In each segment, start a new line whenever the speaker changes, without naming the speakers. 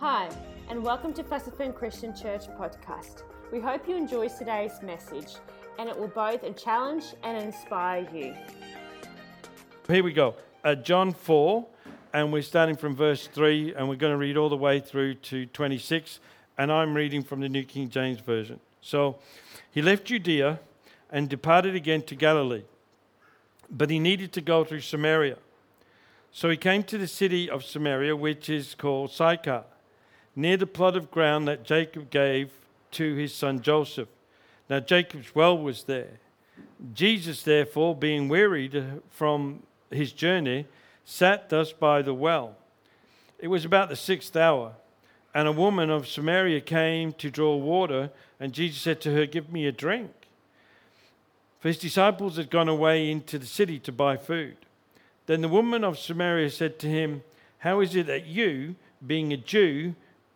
Hi, and welcome to Fessenden Christian Church podcast. We hope you enjoy today's message and it will both challenge and inspire you.
Here we go. Uh, John 4, and we're starting from verse 3, and we're going to read all the way through to 26, and I'm reading from the New King James Version. So he left Judea and departed again to Galilee, but he needed to go through Samaria. So he came to the city of Samaria, which is called Sychar near the plot of ground that Jacob gave to his son Joseph. Now Jacob's well was there. Jesus, therefore, being wearied from his journey, sat thus by the well. It was about the sixth hour, and a woman of Samaria came to draw water, and Jesus said to her, Give me a drink. For his disciples had gone away into the city to buy food. Then the woman of Samaria said to him, How is it that you, being a Jew,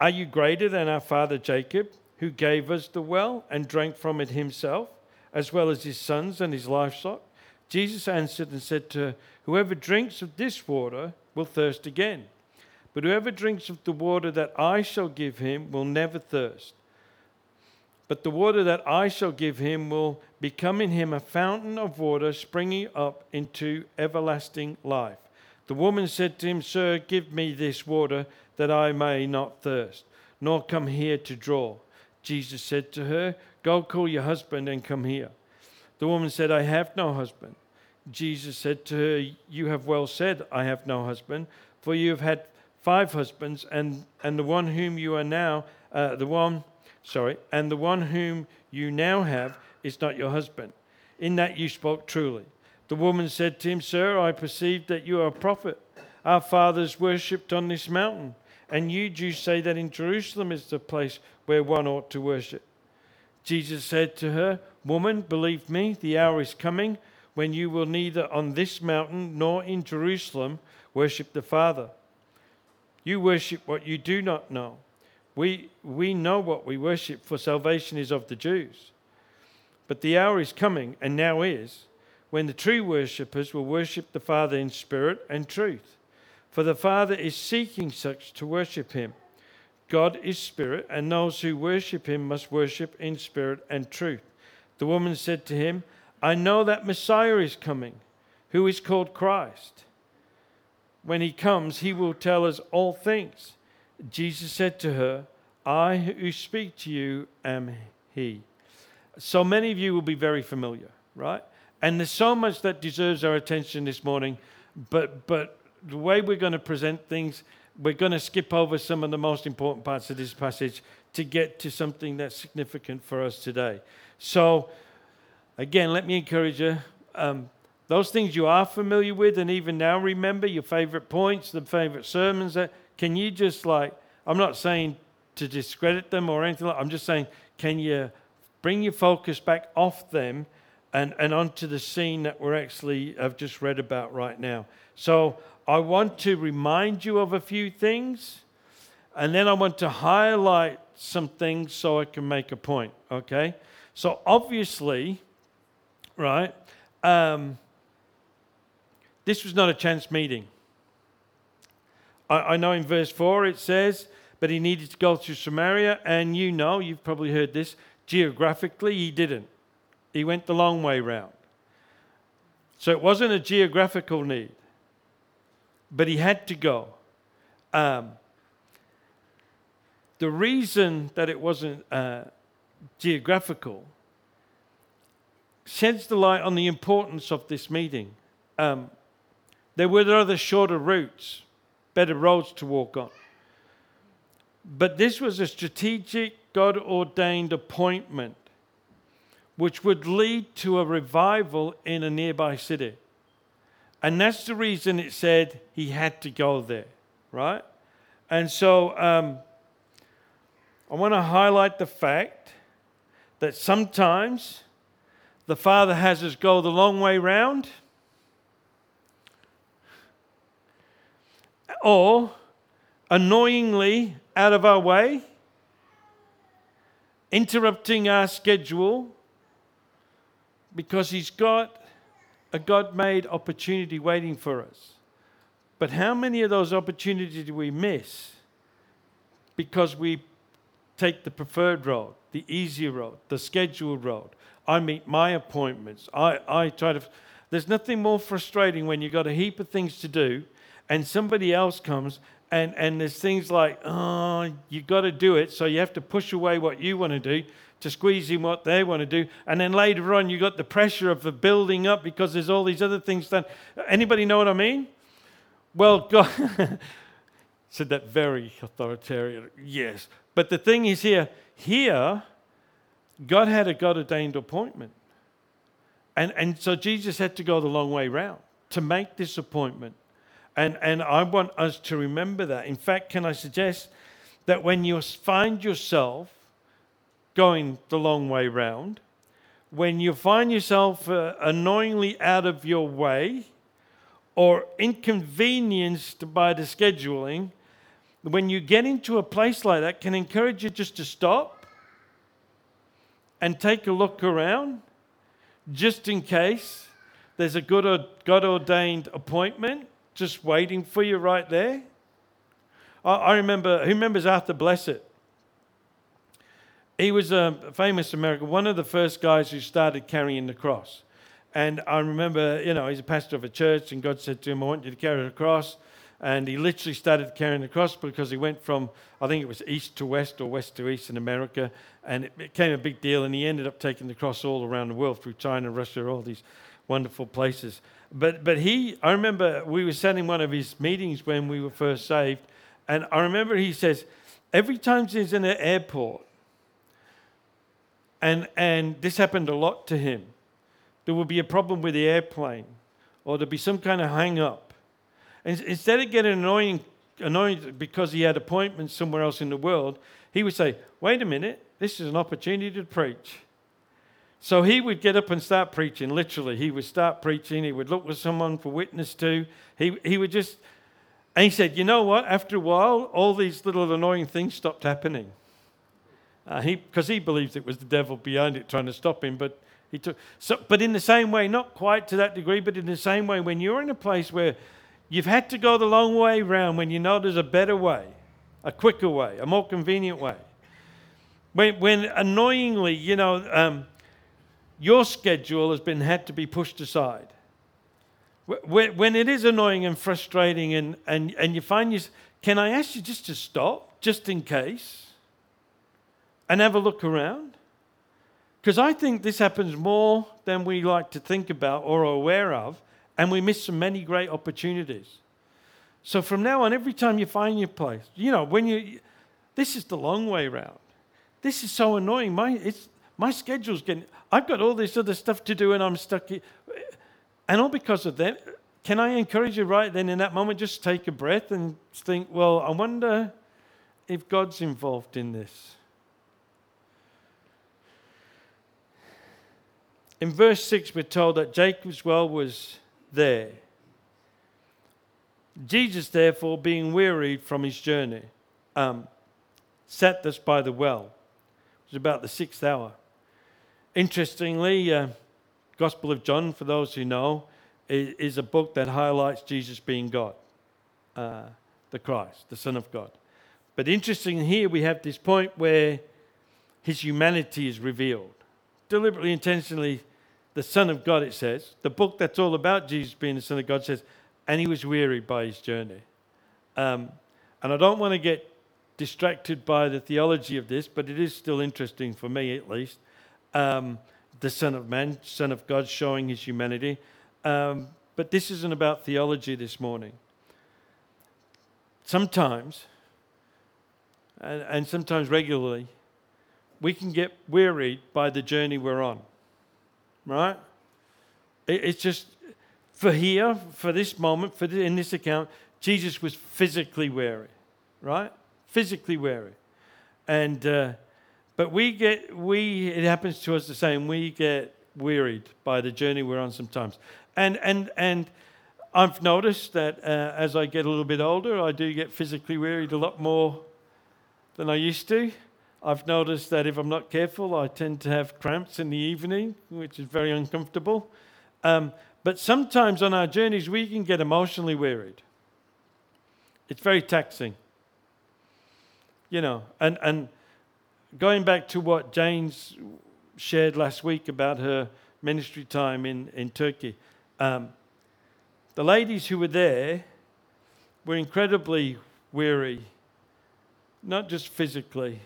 are you greater than our father Jacob, who gave us the well and drank from it himself, as well as his sons and his livestock? Jesus answered and said to her, Whoever drinks of this water will thirst again. But whoever drinks of the water that I shall give him will never thirst. But the water that I shall give him will become in him a fountain of water springing up into everlasting life. The woman said to him, Sir, give me this water that I may not thirst, nor come here to draw. Jesus said to her, Go call your husband and come here. The woman said, I have no husband. Jesus said to her, You have well said, I have no husband, for you have had five husbands, and, and the one whom you are now, uh, the one, sorry, and the one whom you now have is not your husband. In that you spoke truly. The woman said to him, Sir, I perceive that you are a prophet. Our fathers worshipped on this mountain and you Jews say that in Jerusalem is the place where one ought to worship. Jesus said to her, Woman, believe me, the hour is coming when you will neither on this mountain nor in Jerusalem worship the Father. You worship what you do not know. We, we know what we worship, for salvation is of the Jews. But the hour is coming, and now is, when the true worshippers will worship the Father in spirit and truth. For the Father is seeking such to worship him. God is spirit, and those who worship him must worship in spirit and truth. The woman said to him, I know that Messiah is coming, who is called Christ. When he comes, he will tell us all things. Jesus said to her, I who speak to you am he. So many of you will be very familiar, right? And there's so much that deserves our attention this morning, but but the way we're going to present things, we're going to skip over some of the most important parts of this passage to get to something that's significant for us today. So, again, let me encourage you. Um, those things you are familiar with, and even now remember your favorite points, the favorite sermons. That can you just like? I'm not saying to discredit them or anything. Like, I'm just saying, can you bring your focus back off them and and onto the scene that we're actually have just read about right now? So I want to remind you of a few things, and then I want to highlight some things so I can make a point, okay? So, obviously, right, um, this was not a chance meeting. I, I know in verse 4 it says, but he needed to go through Samaria, and you know, you've probably heard this, geographically, he didn't. He went the long way round. So it wasn't a geographical need but he had to go. Um, the reason that it wasn't uh, geographical sheds the light on the importance of this meeting. Um, there were other shorter routes, better roads to walk on. But this was a strategic, God ordained appointment which would lead to a revival in a nearby city. And that's the reason it said he had to go there, right? And so um, I want to highlight the fact that sometimes the Father has us go the long way round, or annoyingly out of our way, interrupting our schedule because He's got a God made opportunity waiting for us. But how many of those opportunities do we miss because we take the preferred road, the easier road, the scheduled road? I meet my appointments. I, I try to. There's nothing more frustrating when you've got a heap of things to do and somebody else comes and, and there's things like, oh, you've got to do it. So you have to push away what you want to do to squeeze in what they want to do. And then later on, you've got the pressure of the building up because there's all these other things done. Anybody know what I mean? Well, God said that very authoritarian. Yes. But the thing is here, here, God had a God ordained appointment. And, and so Jesus had to go the long way round to make this appointment. And, and I want us to remember that. In fact, can I suggest that when you find yourself going the long way round, when you find yourself uh, annoyingly out of your way or inconvenienced by the scheduling, when you get into a place like that, can encourage you just to stop and take a look around just in case there's a good God ordained appointment just waiting for you right there. I, I remember, who remembers Arthur Blessitt? He was a famous American, one of the first guys who started carrying the cross. And I remember, you know, he's a pastor of a church, and God said to him, I want you to carry the cross. And he literally started carrying the cross because he went from, I think it was east to west or west to east in America. And it became a big deal. And he ended up taking the cross all around the world through China, Russia, all these wonderful places. But, but he, I remember we were sending one of his meetings when we were first saved. And I remember he says, every time he's in an airport, and, and this happened a lot to him, there would be a problem with the airplane or there'd be some kind of hang up. And instead of getting annoying, annoyed because he had appointments somewhere else in the world, he would say, Wait a minute, this is an opportunity to preach. So he would get up and start preaching, literally. He would start preaching. He would look for someone for witness to. He, he would just, and he said, You know what? After a while, all these little annoying things stopped happening. Because uh, he, he believes it was the devil behind it trying to stop him. But, he took, so, but in the same way, not quite to that degree, but in the same way, when you're in a place where you've had to go the long way round, when you know there's a better way, a quicker way, a more convenient way, when, when annoyingly, you know, um, your schedule has been had to be pushed aside. When it is annoying and frustrating, and, and, and you find you, can I ask you just to stop, just in case, and have a look around? Because I think this happens more than we like to think about or are aware of, and we miss some many great opportunities. So from now on, every time you find your place, you know, when you, this is the long way round. This is so annoying. My, it's, my schedule's getting, I've got all this other stuff to do and I'm stuck. Here. And all because of that, can I encourage you right then in that moment, just take a breath and think, well, I wonder if God's involved in this. In verse 6, we're told that Jacob's well was there. Jesus, therefore, being wearied from his journey, um, sat thus by the well. It was about the sixth hour. Interestingly, uh, Gospel of John, for those who know, is, a book that highlights Jesus being God, uh, the Christ, the Son of God. But interesting here, we have this point where his humanity is revealed. Deliberately, intentionally, the Son of God, it says. The book that's all about Jesus being the Son of God says, and he was wearied by his journey. Um, and I don't want to get distracted by the theology of this, but it is still interesting for me at least um, the Son of Man, Son of God, showing his humanity. Um, but this isn't about theology this morning. Sometimes, and, and sometimes regularly, we can get wearied by the journey we're on, right? It, it's just for here, for this moment, for in this account, Jesus was physically weary. right? Physically weary. And, uh, but we get, we, it happens to us the same. We get wearied by the journey we're on sometimes. And, and, and I've noticed that uh, as I get a little bit older, I do get physically wearied a lot more than I used to. I've noticed that if I'm not careful, I tend to have cramps in the evening, which is very uncomfortable. Um, but sometimes on our journeys, we can get emotionally wearied. It's very taxing. You know, and, and going back to what James shared last week about her ministry time in, in Turkey, um, the ladies who were there were incredibly weary, not just physically,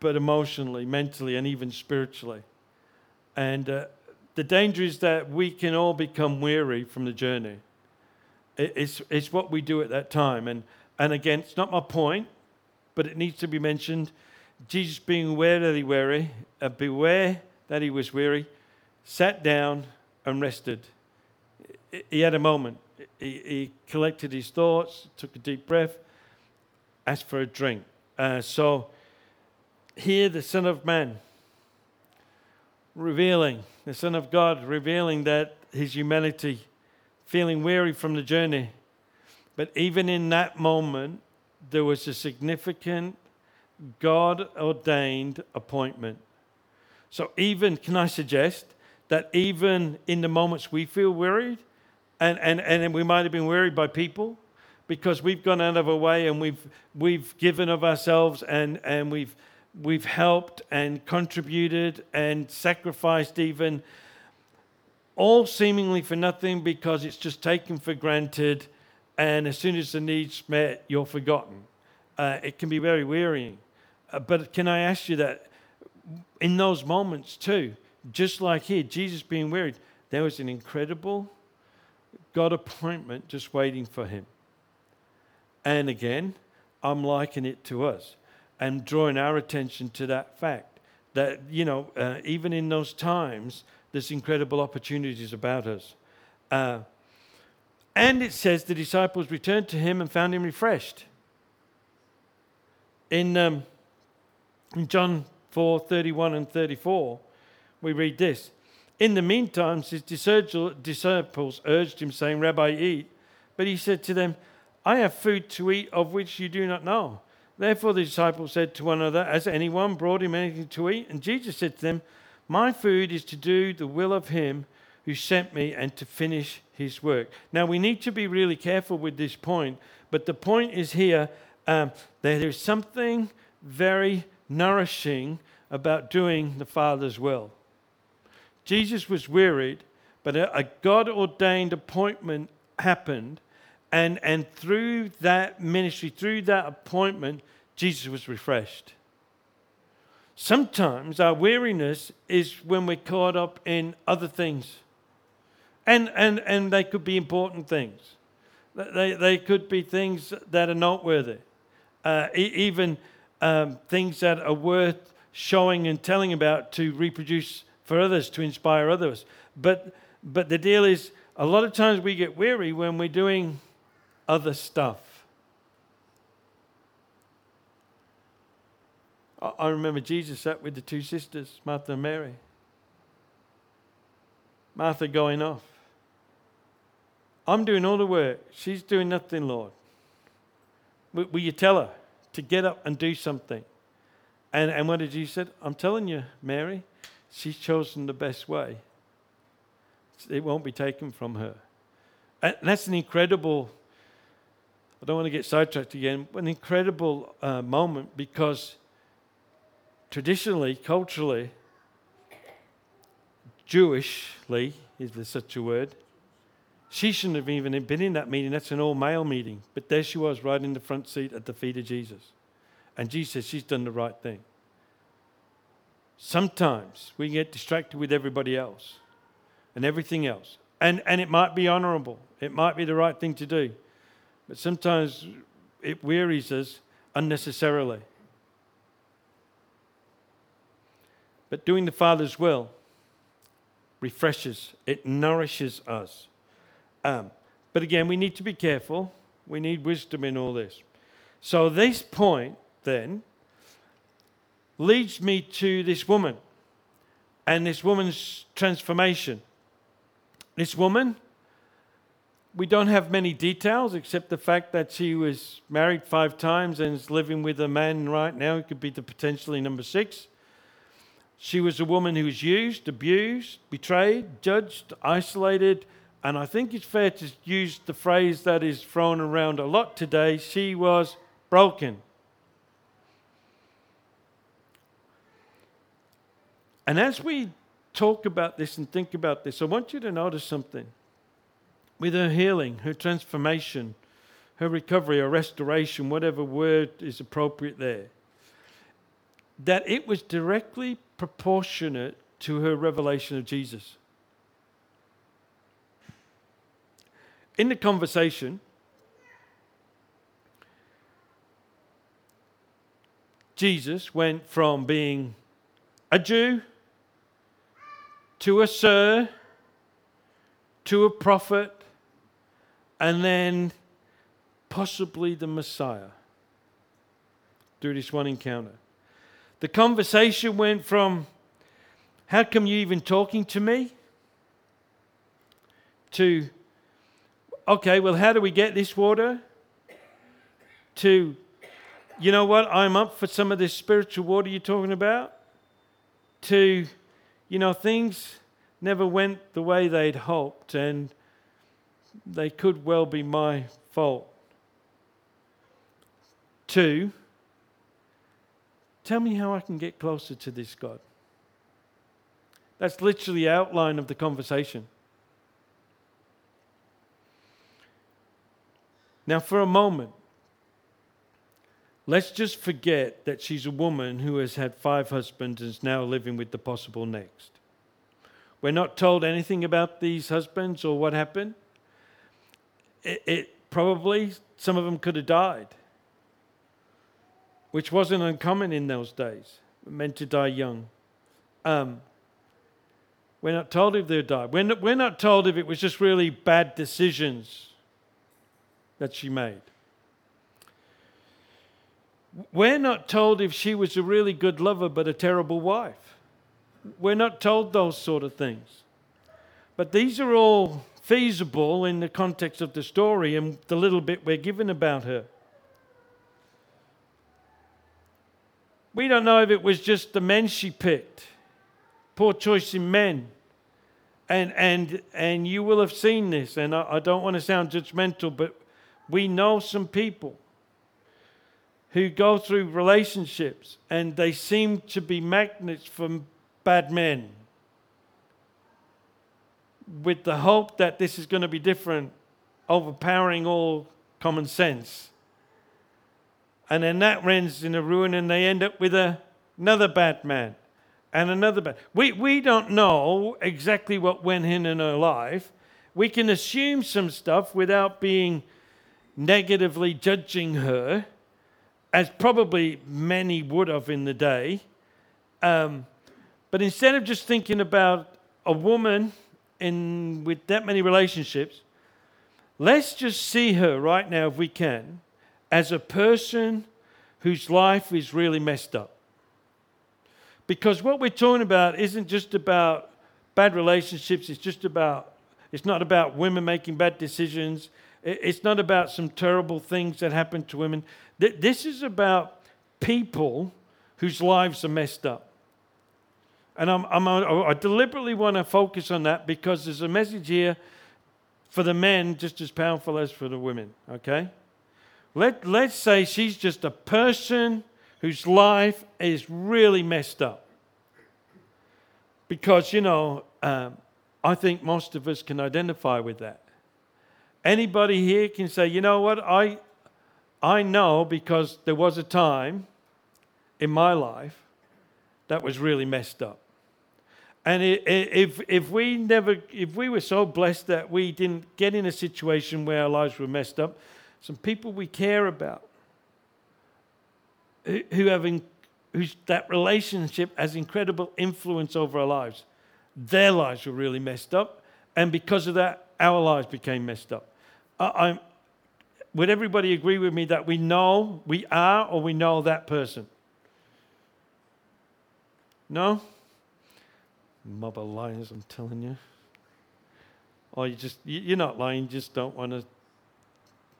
but emotionally, mentally, and even spiritually. And uh, the danger is that we can all become weary from the journey. It's, it's what we do at that time. And, and again, it's not my point, but it needs to be mentioned. Jesus, being aware that he weary, uh, beware that he was weary, sat down and rested. He had a moment. He, he collected his thoughts, took a deep breath, asked for a drink. Uh, so here, the Son of Man revealing, the Son of God revealing that his humanity, feeling weary from the journey. But even in that moment, there was a significant God ordained appointment. So, even, can I suggest that even in the moments we feel worried, and, and, and we might have been worried by people because we've gone out of our way and we've, we've given of ourselves and, and we've, we've helped and contributed and sacrificed, even all seemingly for nothing because it's just taken for granted. And as soon as the need's met, you're forgotten. Uh, it can be very wearying. Uh, but can I ask you that in those moments too, just like here, Jesus being wearied, there was an incredible God appointment just waiting for him. And again, I'm likening it to us and drawing our attention to that fact that, you know, uh, even in those times, there's incredible opportunities about us. Uh, and it says the disciples returned to him and found him refreshed. In, um, in John 4 31 and 34, we read this. In the meantime, his disciples urged him, saying, Rabbi, eat. But he said to them, I have food to eat of which you do not know. Therefore the disciples said to one another, Has anyone brought him anything to eat? And Jesus said to them, My food is to do the will of him who sent me and to finish his work. Now we need to be really careful with this point, but the point is here um, that there's something very nourishing about doing the Father's will. Jesus was wearied, but a God ordained appointment happened. And, and through that ministry, through that appointment, Jesus was refreshed. Sometimes our weariness is when we're caught up in other things. And, and, and they could be important things. They, they could be things that are noteworthy. Uh, even um, things that are worth showing and telling about to reproduce for others, to inspire others. But, but the deal is, a lot of times we get weary when we're doing other stuff. I remember Jesus sat with the two sisters, Martha and Mary. Martha going off. I'm doing all the work. She's doing nothing, Lord. Will you tell her to get up and do something? And, and what did Jesus said? I'm telling you, Mary, she's chosen the best way. It won't be taken from her. And that's an incredible, I don't want to get sidetracked again, an incredible uh, moment because traditionally, culturally, Jewishly, is there such a word? She shouldn't have even been in that meeting. That's an all male meeting. But there she was, right in the front seat at the feet of Jesus. And Jesus says she's done the right thing. Sometimes we get distracted with everybody else and everything else. And, and it might be honorable, it might be the right thing to do. But sometimes it wearies us unnecessarily. But doing the Father's will refreshes, it nourishes us. Um, but again, we need to be careful. We need wisdom in all this. So, this point then leads me to this woman and this woman's transformation. This woman, we don't have many details except the fact that she was married five times and is living with a man right now who could be the potentially number six. She was a woman who was used, abused, betrayed, judged, isolated, and I think it's fair to use the phrase that is thrown around a lot today she was broken. And as we talk about this and think about this, I want you to notice something. With her healing, her transformation, her recovery or restoration, whatever word is appropriate there, that it was directly proportionate to her revelation of Jesus. In the conversation, Jesus went from being a Jew to a sir, to a prophet, and then possibly the Messiah through this one encounter. The conversation went from, How come you even talking to me? to, Okay, well, how do we get this water? to, You know what? I'm up for some of this spiritual water you're talking about. to, you know, things never went the way they'd hoped, and they could well be my fault. Two, tell me how I can get closer to this God. That's literally the outline of the conversation. Now, for a moment, let's just forget that she's a woman who has had five husbands and is now living with the possible next. We're not told anything about these husbands or what happened. It, it probably some of them could have died, which wasn't uncommon in those days. Meant to die young. Um, we're not told if they died. We're not, we're not told if it was just really bad decisions that she made. We're not told if she was a really good lover but a terrible wife. We're not told those sort of things. But these are all feasible in the context of the story and the little bit we're given about her. We don't know if it was just the men she picked. Poor choice in men. And, and, and you will have seen this, and I, I don't want to sound judgmental, but we know some people who go through relationships and they seem to be magnets for bad men with the hope that this is going to be different, overpowering all common sense. And then that ends in a ruin, and they end up with a, another bad man and another bad. We, we don't know exactly what went in in her life. We can assume some stuff without being negatively judging her, as probably many would have in the day. Um, but instead of just thinking about a woman in, with that many relationships, let's just see her right now, if we can, as a person whose life is really messed up. Because what we're talking about isn't just about bad relationships, it's just about, it's not about women making bad decisions, it's not about some terrible things that happen to women. This is about people whose lives are messed up. And I'm, I'm, I deliberately want to focus on that because there's a message here for the men just as powerful as for the women, okay? Let, let's say she's just a person whose life is really messed up. Because, you know, um, I think most of us can identify with that. Anybody here can say, you know what, I, I know because there was a time in my life that was really messed up. And if, if we never, if we were so blessed that we didn't get in a situation where our lives were messed up, some people we care about, who have, in, whose that relationship has incredible influence over our lives, their lives were really messed up, and because of that, our lives became messed up. I, would everybody agree with me that we know we are or we know that person? No? Of liars, I'm telling you. Or you just, you're not lying, you just don't want to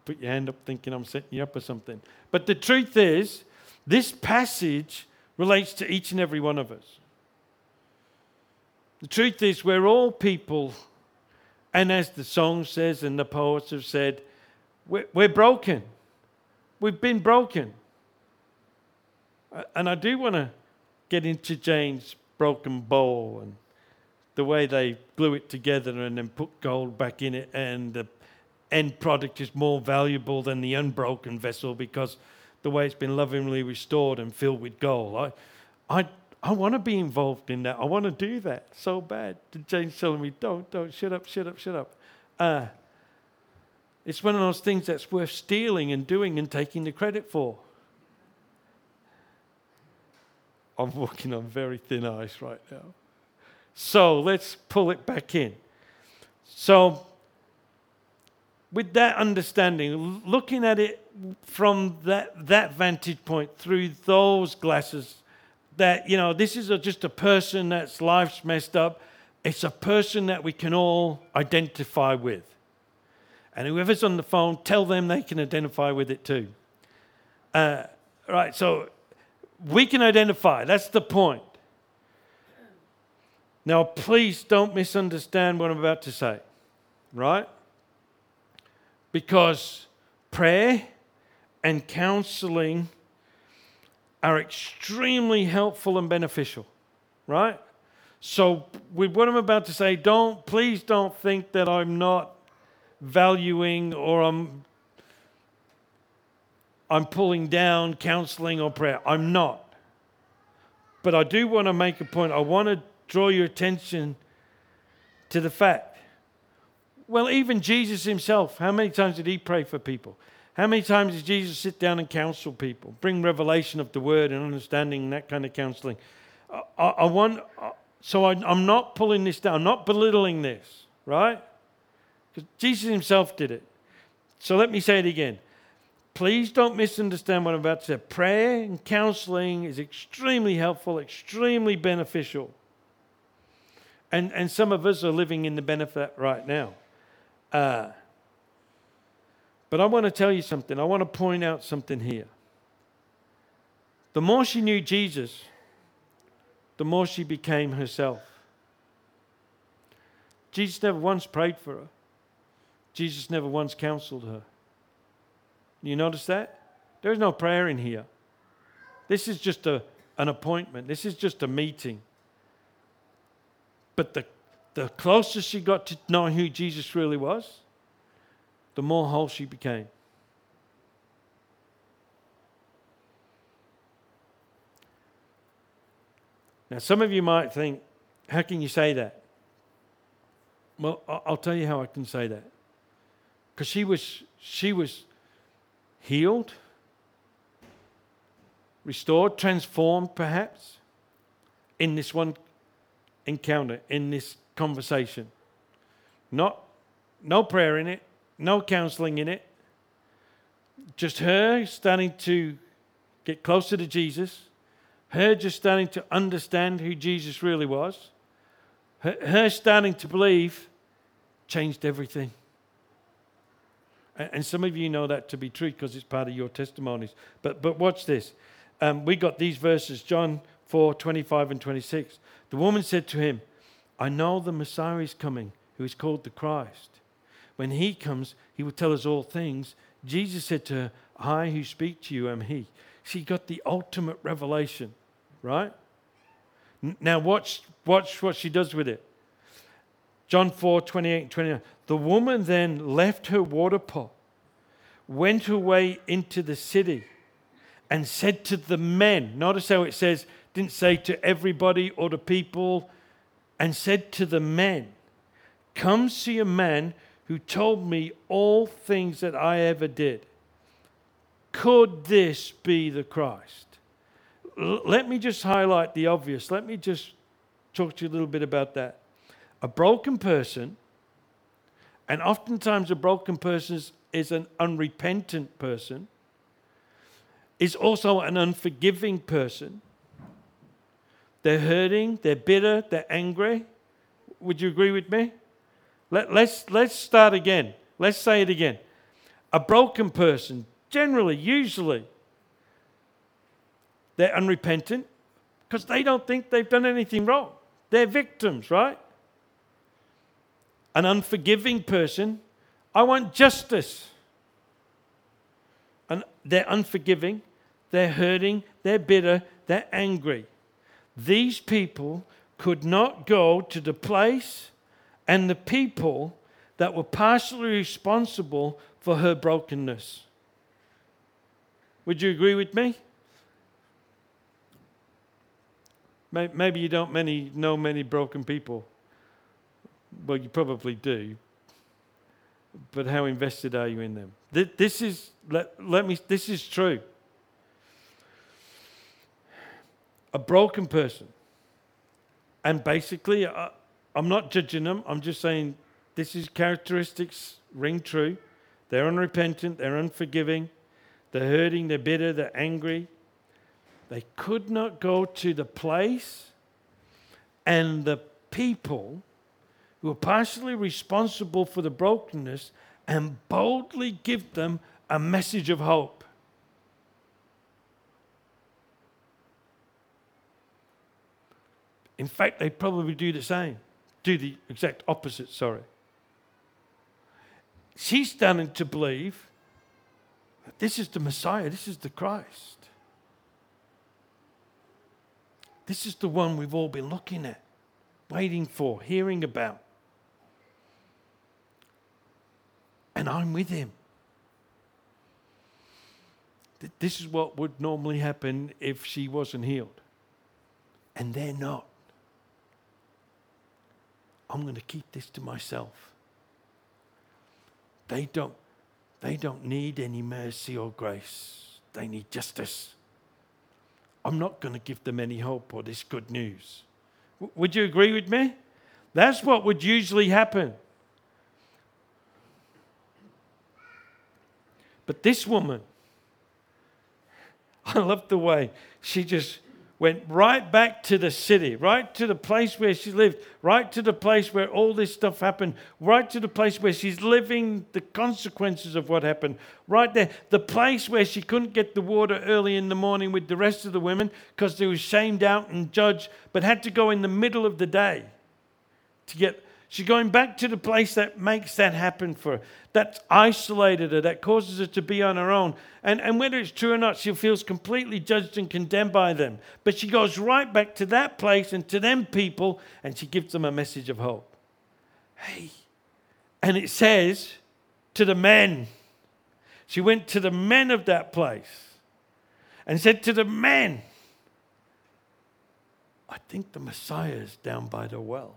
put your hand up thinking I'm setting you up or something. But the truth is, this passage relates to each and every one of us. The truth is, we're all people, and as the song says and the poets have said, we're, we're broken. We've been broken. And I do want to get into Jane's broken bowl and the way they glue it together and then put gold back in it, and the end product is more valuable than the unbroken vessel because the way it's been lovingly restored and filled with gold. I, I, I want to be involved in that. I want to do that so bad. Jane's telling me, don't, don't, shut up, shut up, shut up. Uh, it's one of those things that's worth stealing and doing and taking the credit for. I'm walking on very thin ice right now. So let's pull it back in. So with that understanding, looking at it from that, that vantage point through those glasses, that, you know, this is a, just a person that's life's messed up. It's a person that we can all identify with. And whoever's on the phone, tell them they can identify with it too. Uh, right, so we can identify. That's the point. Now, please don't misunderstand what I'm about to say, right? because prayer and counseling are extremely helpful and beneficial, right? So, with what I'm about to say, don't please don't think that I'm not valuing or I'm I'm pulling down counseling or prayer. I'm not. But I do want to make a point. I want to draw your attention to the fact well, even Jesus himself, how many times did he pray for people? How many times did Jesus sit down and counsel people, bring revelation of the word and understanding and that kind of counseling? I, I, want, uh, so I, I'm not pulling this down, I'm not belittling this, right? Because Jesus himself did it. So let me say it again. Please don't misunderstand what I'm about to say. Prayer and counseling is extremely helpful, extremely beneficial. And, and some of us are living in the benefit right now. Uh, but I want to tell you something. I want to point out something here. The more she knew Jesus, the more she became herself. Jesus never once prayed for her. Jesus never once counseled her. You notice that? There's no prayer in here. This is just a, an appointment, this is just a meeting. But the the closer she got to knowing who Jesus really was, the more whole she became. Now, some of you might think, how can you say that? Well, I'll tell you how I can say that. Because she was, she was healed, restored, transformed, perhaps, in this one encounter, in this conversation. Not, no prayer in it, no counseling in it. Just her starting to get closer to Jesus, her just starting to understand who Jesus really was, her, her starting to believe changed everything. And some of you know that to be true because it's part of your testimonies. But, but watch this. Um, we got these verses, John 4 25 and 26. The woman said to him, I know the Messiah is coming, who is called the Christ. When he comes, he will tell us all things. Jesus said to her, I who speak to you am he. She got the ultimate revelation, right? Now, watch, watch what she does with it. John 4 28 29. The woman then left her water pot, went away into the city, and said to the men, notice how it says, didn't say to everybody or to people, and said to the men, Come see a man who told me all things that I ever did. Could this be the Christ? L- let me just highlight the obvious. Let me just talk to you a little bit about that. A broken person, and oftentimes a broken person is an unrepentant person, is also an unforgiving person. They're hurting, they're bitter, they're angry. Would you agree with me? Let, let's, let's start again. Let's say it again. A broken person, generally, usually, they're unrepentant because they don't think they've done anything wrong. They're victims, right? An unforgiving person, I want justice. And they're unforgiving, they're hurting, they're bitter, they're angry. These people could not go to the place and the people that were partially responsible for her brokenness. Would you agree with me? Maybe you don't many, know many broken people. Well, you probably do. But how invested are you in them? This is, let, let me, this is true. A broken person. And basically, I, I'm not judging them. I'm just saying this is characteristics ring true. They're unrepentant, they're unforgiving, they're hurting, they're bitter, they're angry, they could not go to the place and the people who are partially responsible for the brokenness and boldly give them a message of hope. In fact, they probably do the same, do the exact opposite, sorry. She's starting to believe that this is the Messiah, this is the Christ. This is the one we've all been looking at, waiting for, hearing about. And I'm with him. This is what would normally happen if she wasn't healed. And they're not. I'm going to keep this to myself. They don't, they don't need any mercy or grace. They need justice. I'm not going to give them any hope or this good news. W- would you agree with me? That's what would usually happen. But this woman, I love the way she just went right back to the city, right to the place where she lived, right to the place where all this stuff happened, right to the place where she's living the consequences of what happened, right there, the place where she couldn't get the water early in the morning with the rest of the women because they were shamed out and judged, but had to go in the middle of the day to get She's going back to the place that makes that happen for her, that's isolated her, that causes her to be on her own. And, and whether it's true or not, she feels completely judged and condemned by them. But she goes right back to that place and to them people, and she gives them a message of hope. Hey, and it says to the men, she went to the men of that place and said to the men, I think the Messiah is down by the well.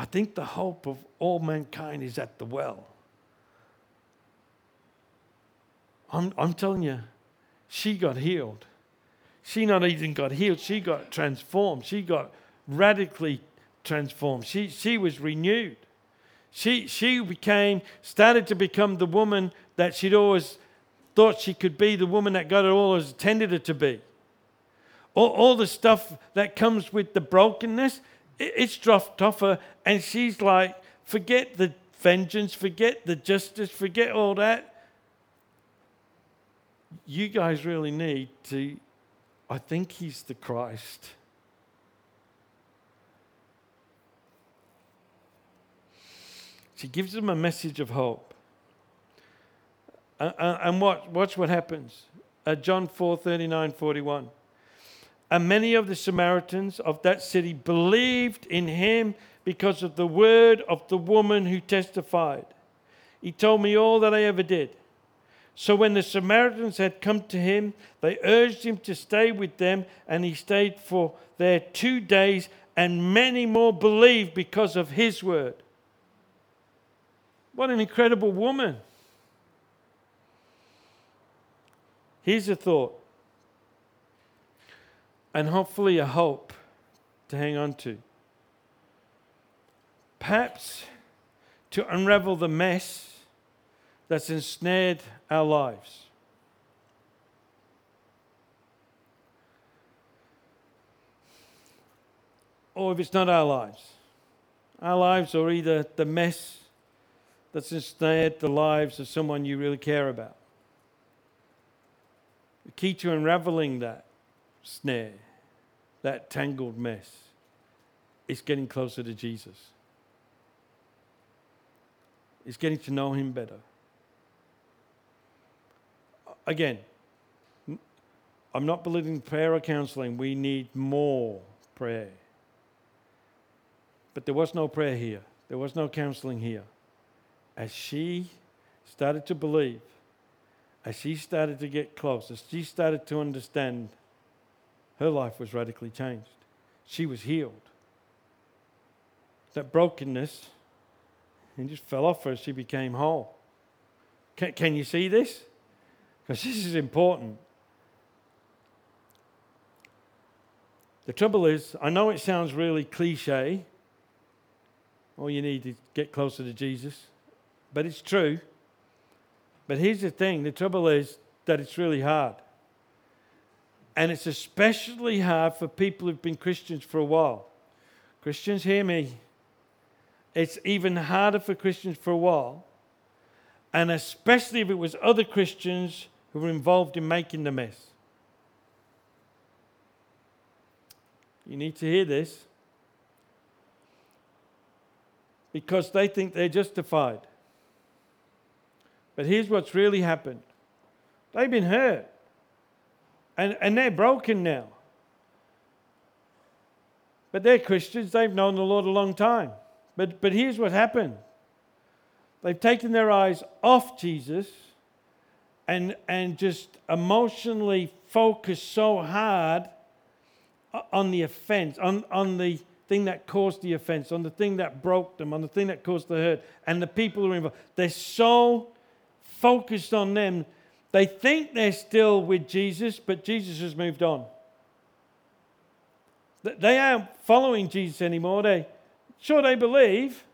I think the hope of all mankind is at the well. I'm, I'm telling you, she got healed. She not even got healed, she got transformed. She got radically transformed. She, she was renewed. She, she became, started to become the woman that she'd always thought she could be, the woman that God had always intended her to be. All, all the stuff that comes with the brokenness, it's dropped off her, and she's like, forget the vengeance, forget the justice, forget all that. You guys really need to, I think he's the Christ. She gives them a message of hope. Uh, uh, and watch, watch what happens. Uh, John 4 39 41. And many of the Samaritans of that city believed in him because of the word of the woman who testified. He told me all that I ever did. So when the Samaritans had come to him, they urged him to stay with them, and he stayed for there two days, and many more believed because of his word. What an incredible woman! Here's a thought and hopefully a hope to hang on to. Perhaps to unravel the mess that's ensnared our lives. Or if it's not our lives, our lives are either the mess that's ensnared the lives of someone you really care about. The key to unraveling that snare, that tangled mess, is getting closer to Jesus. It's getting to know Him better. Again, I'm not believing prayer or counseling. We need more prayer. But there was no prayer here, there was no counseling here. As she started to believe, as she started to get close, as she started to understand, her life was radically changed. She was healed. That brokenness and just fell off her as she became whole. Can, can you see this? Because this is important. The trouble is, I know it sounds really cliche. All you need to get closer to Jesus, but it's true. But here's the thing the trouble is that it's really hard. And it's especially hard for people who've been Christians for a while. Christians, hear me. It's even harder for Christians for a while. And especially if it was other Christians who were involved in making the mess. You need to hear this because they think they're justified. But here's what's really happened they've been hurt, and, and they're broken now. But they're Christians, they've known the Lord a long time. But, but here's what happened they've taken their eyes off Jesus and, and just emotionally focused so hard on the offense, on, on the thing that caused the offense, on the thing that broke them, on the thing that caused the hurt, and the people who are involved. They're so focused on them. They think they're still with Jesus, but Jesus has moved on. They aren't following Jesus anymore. They sure they believe.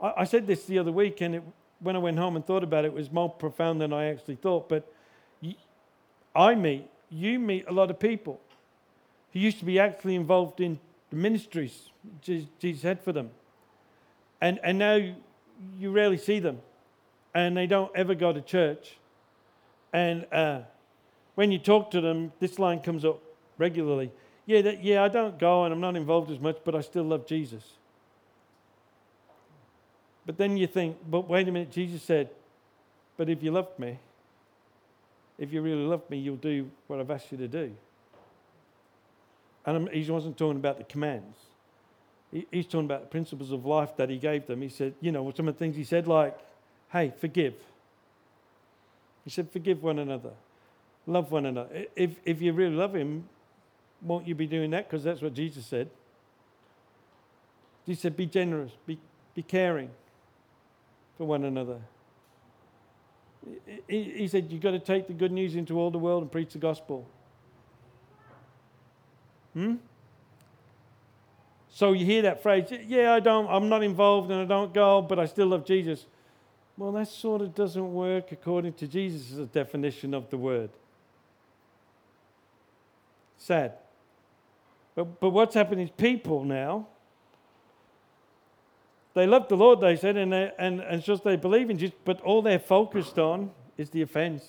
I, I said this the other week, and it, when I went home and thought about it, it was more profound than I actually thought. But I meet, you meet a lot of people who used to be actually involved in the ministries Jesus had for them. And, and now you rarely see them and they don't ever go to church. And uh, when you talk to them, this line comes up regularly. Yeah, that, yeah, I don't go and I'm not involved as much, but I still love Jesus. But then you think, but wait a minute, Jesus said, but if you loved me, if you really love me, you'll do what I've asked you to do. And he wasn't talking about the commands. He, he's talking about the principles of life that he gave them. He said, you know, some of the things he said, like, hey, forgive. He said, forgive one another, love one another. If, if you really love him, won't you be doing that? Because that's what Jesus said. He said, be generous, be, be caring for one another. He, he said, you've got to take the good news into all the world and preach the gospel. Hmm? So you hear that phrase, yeah, I don't, I'm not involved and I don't go, but I still love Jesus. Well, that sort of doesn't work according to Jesus' definition of the word. Sad. But, but what's happened is people now, they love the Lord, they said, and, they, and, and it's just they believe in Jesus, but all they're focused on is the offense.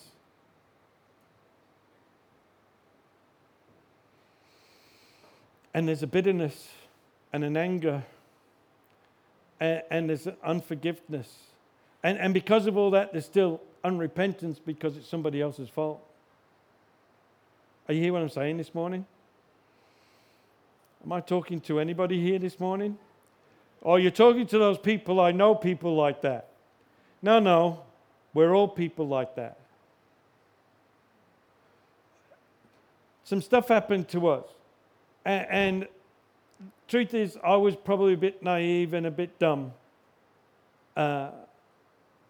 And there's a bitterness and an anger, and, and there's an unforgiveness and, and because of all that, there's still unrepentance because it's somebody else's fault. Are you hear what I'm saying this morning? Am I talking to anybody here this morning? Or you're talking to those people, I know people like that. No, no, we're all people like that. Some stuff happened to us. And, and truth is, I was probably a bit naive and a bit dumb. Uh,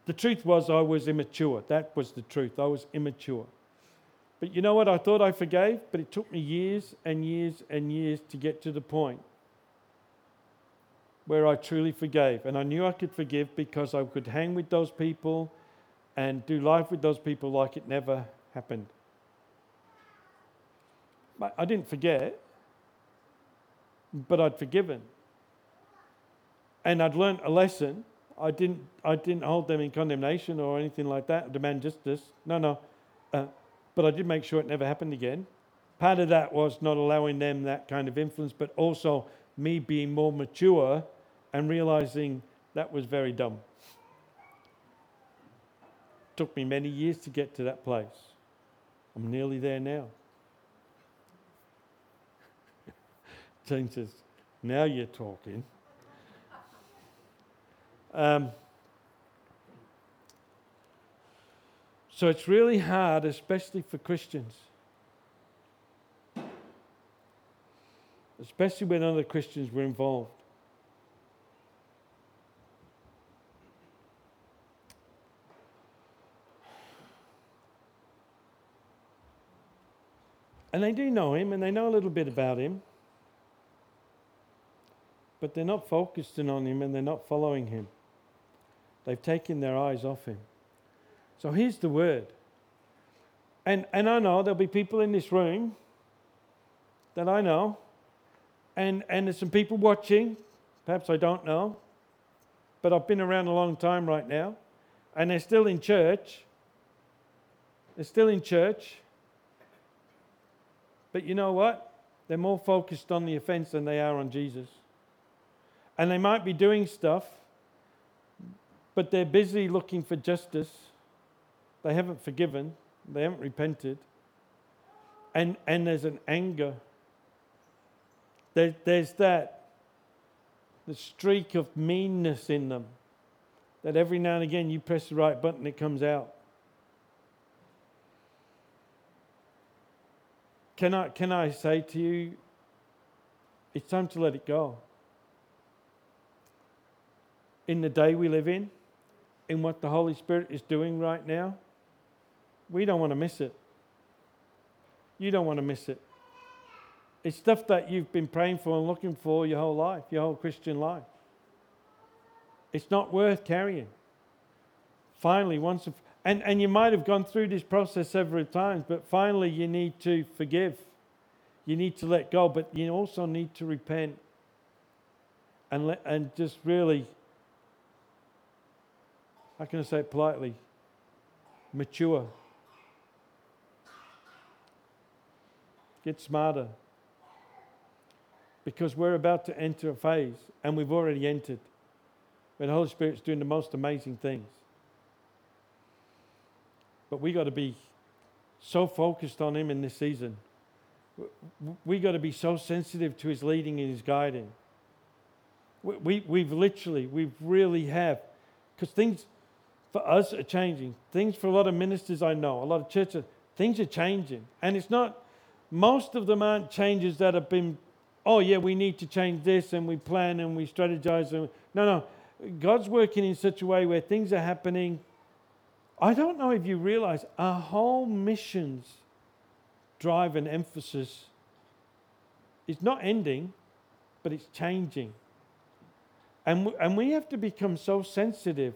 the truth was, I was immature. That was the truth. I was immature. But you know what? I thought I forgave, but it took me years and years and years to get to the point where I truly forgave. And I knew I could forgive because I could hang with those people and do life with those people like it never happened. But I didn't forget, but I'd forgiven. And I'd learned a lesson. I didn't, I didn't hold them in condemnation or anything like that, demand justice. No, no. Uh, but I did make sure it never happened again. Part of that was not allowing them that kind of influence, but also me being more mature and realizing that was very dumb. Took me many years to get to that place. I'm nearly there now. Jane says, Now you're talking. Um, so it's really hard, especially for Christians. Especially when other Christians were involved. And they do know him and they know a little bit about him. But they're not focusing on him and they're not following him. They've taken their eyes off him. So here's the word. And, and I know there'll be people in this room that I know, and, and there's some people watching, perhaps I don't know, but I've been around a long time right now, and they're still in church. They're still in church, but you know what? They're more focused on the offense than they are on Jesus. And they might be doing stuff, but they're busy looking for justice. They haven't forgiven, they haven't repented. And, and there's an anger. There, there's that, the streak of meanness in them that every now and again you press the right button, it comes out. Can I, can I say to you, it's time to let it go. In the day we live in, in what the Holy Spirit is doing right now, we don't want to miss it. You don't want to miss it. It's stuff that you've been praying for and looking for your whole life, your whole Christian life. It's not worth carrying. Finally, once, and, and you might have gone through this process several times, but finally you need to forgive. You need to let go, but you also need to repent and, let, and just really, how can I say it politely? Mature. Get smarter. Because we're about to enter a phase, and we've already entered, where the Holy Spirit's doing the most amazing things. But we got to be so focused on Him in this season. We got to be so sensitive to His leading and His guiding. We, we, have literally, we really have, because things for us are changing. Things for a lot of ministers I know, a lot of churches, things are changing. And it's not, most of them aren't changes that have been, oh yeah, we need to change this and we plan and we strategize. And, no, no. God's working in such a way where things are happening I don't know if you realize our whole missions drive and emphasis is not ending, but it's changing. And, and we have to become so sensitive.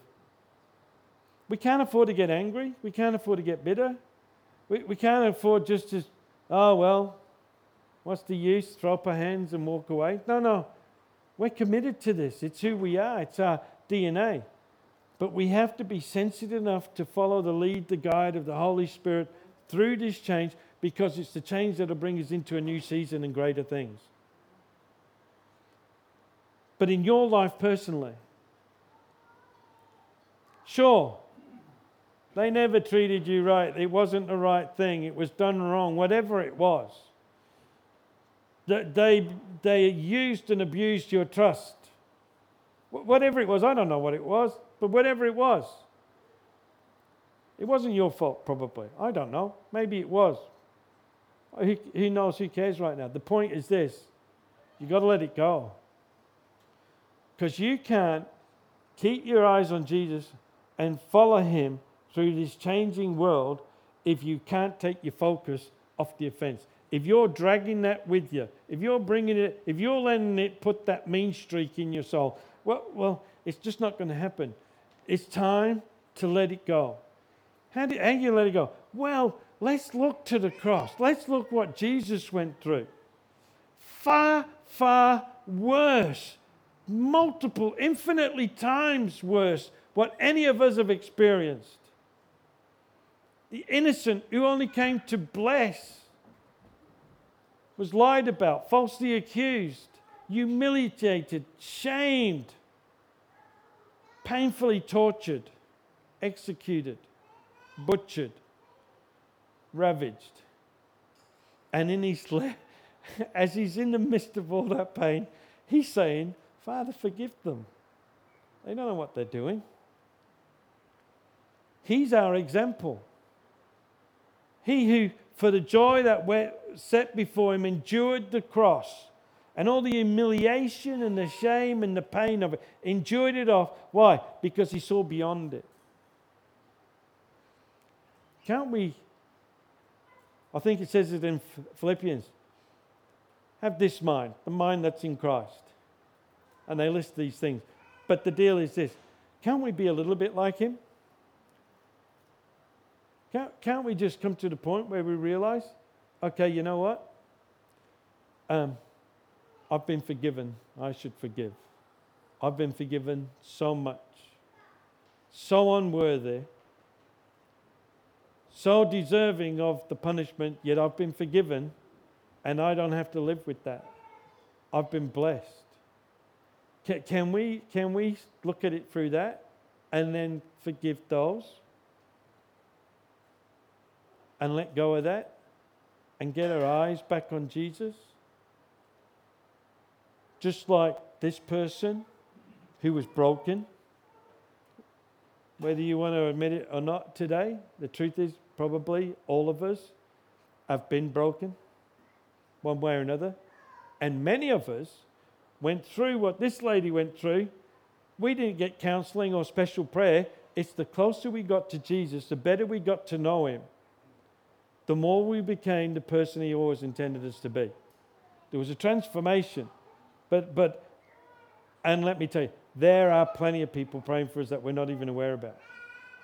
We can't afford to get angry. We can't afford to get bitter. We, we can't afford just to, oh, well, what's the use? Throw up our hands and walk away. No, no. We're committed to this. It's who we are, it's our DNA. But we have to be sensitive enough to follow the lead, the guide of the Holy Spirit through this change because it's the change that will bring us into a new season and greater things. But in your life personally, sure, they never treated you right. It wasn't the right thing. It was done wrong, whatever it was. They, they used and abused your trust. Whatever it was, I don't know what it was. But whatever it was, it wasn't your fault, probably. I don't know. Maybe it was. Who, knows? Who cares right now? The point is this you've got to let it go. Because you can't keep your eyes on Jesus and follow him through this changing world if you can't take your focus off the offense. if you're dragging that with you, if you're bringing it, if you're letting it put that mean streak in your soul, well, well, it's just not going to happen. It's time to let it go. How do, how do you let it go? Well, let's look to the cross. Let's look what Jesus went through. Far, far worse, multiple, infinitely times worse, what any of us have experienced. The innocent who only came to bless was lied about, falsely accused, humiliated, shamed, painfully tortured, executed, butchered, ravaged. And in his le- as he's in the midst of all that pain, he's saying, Father, forgive them. They don't know what they're doing. He's our example. He who, for the joy that were set before him, endured the cross and all the humiliation and the shame and the pain of it, endured it off. Why? Because he saw beyond it. Can't we? I think it says it in Philippians. Have this mind, the mind that's in Christ. And they list these things. But the deal is this can't we be a little bit like him? Can't, can't we just come to the point where we realize, okay, you know what? Um, I've been forgiven. I should forgive. I've been forgiven so much, so unworthy, so deserving of the punishment, yet I've been forgiven and I don't have to live with that. I've been blessed. Can, can, we, can we look at it through that and then forgive those and let go of that and get our eyes back on Jesus? Just like this person who was broken, whether you want to admit it or not today, the truth is probably all of us have been broken one way or another. And many of us went through what this lady went through. We didn't get counseling or special prayer. It's the closer we got to Jesus, the better we got to know him, the more we became the person he always intended us to be. There was a transformation. But, but, and let me tell you, there are plenty of people praying for us that we're not even aware about.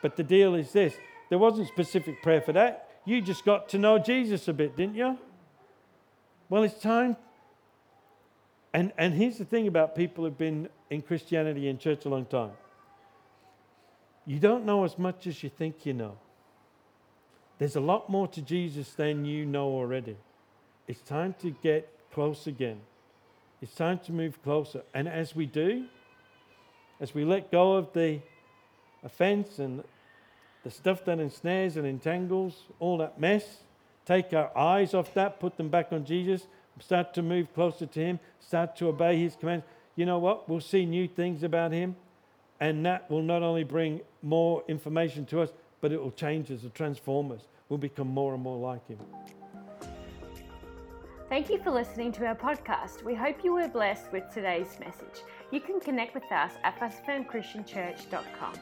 But the deal is this there wasn't specific prayer for that. You just got to know Jesus a bit, didn't you? Well, it's time. And, and here's the thing about people who've been in Christianity and church a long time you don't know as much as you think you know. There's a lot more to Jesus than you know already. It's time to get close again. It's time to move closer. And as we do, as we let go of the offense and the stuff that ensnares and entangles, all that mess, take our eyes off that, put them back on Jesus, start to move closer to Him, start to obey His commands, you know what? We'll see new things about Him. And that will not only bring more information to us, but it will change us, and transform us. We'll become more and more like Him.
Thank you for listening to our podcast. We hope you were blessed with today's message. You can connect with us at firstfirmchristianchurch.com.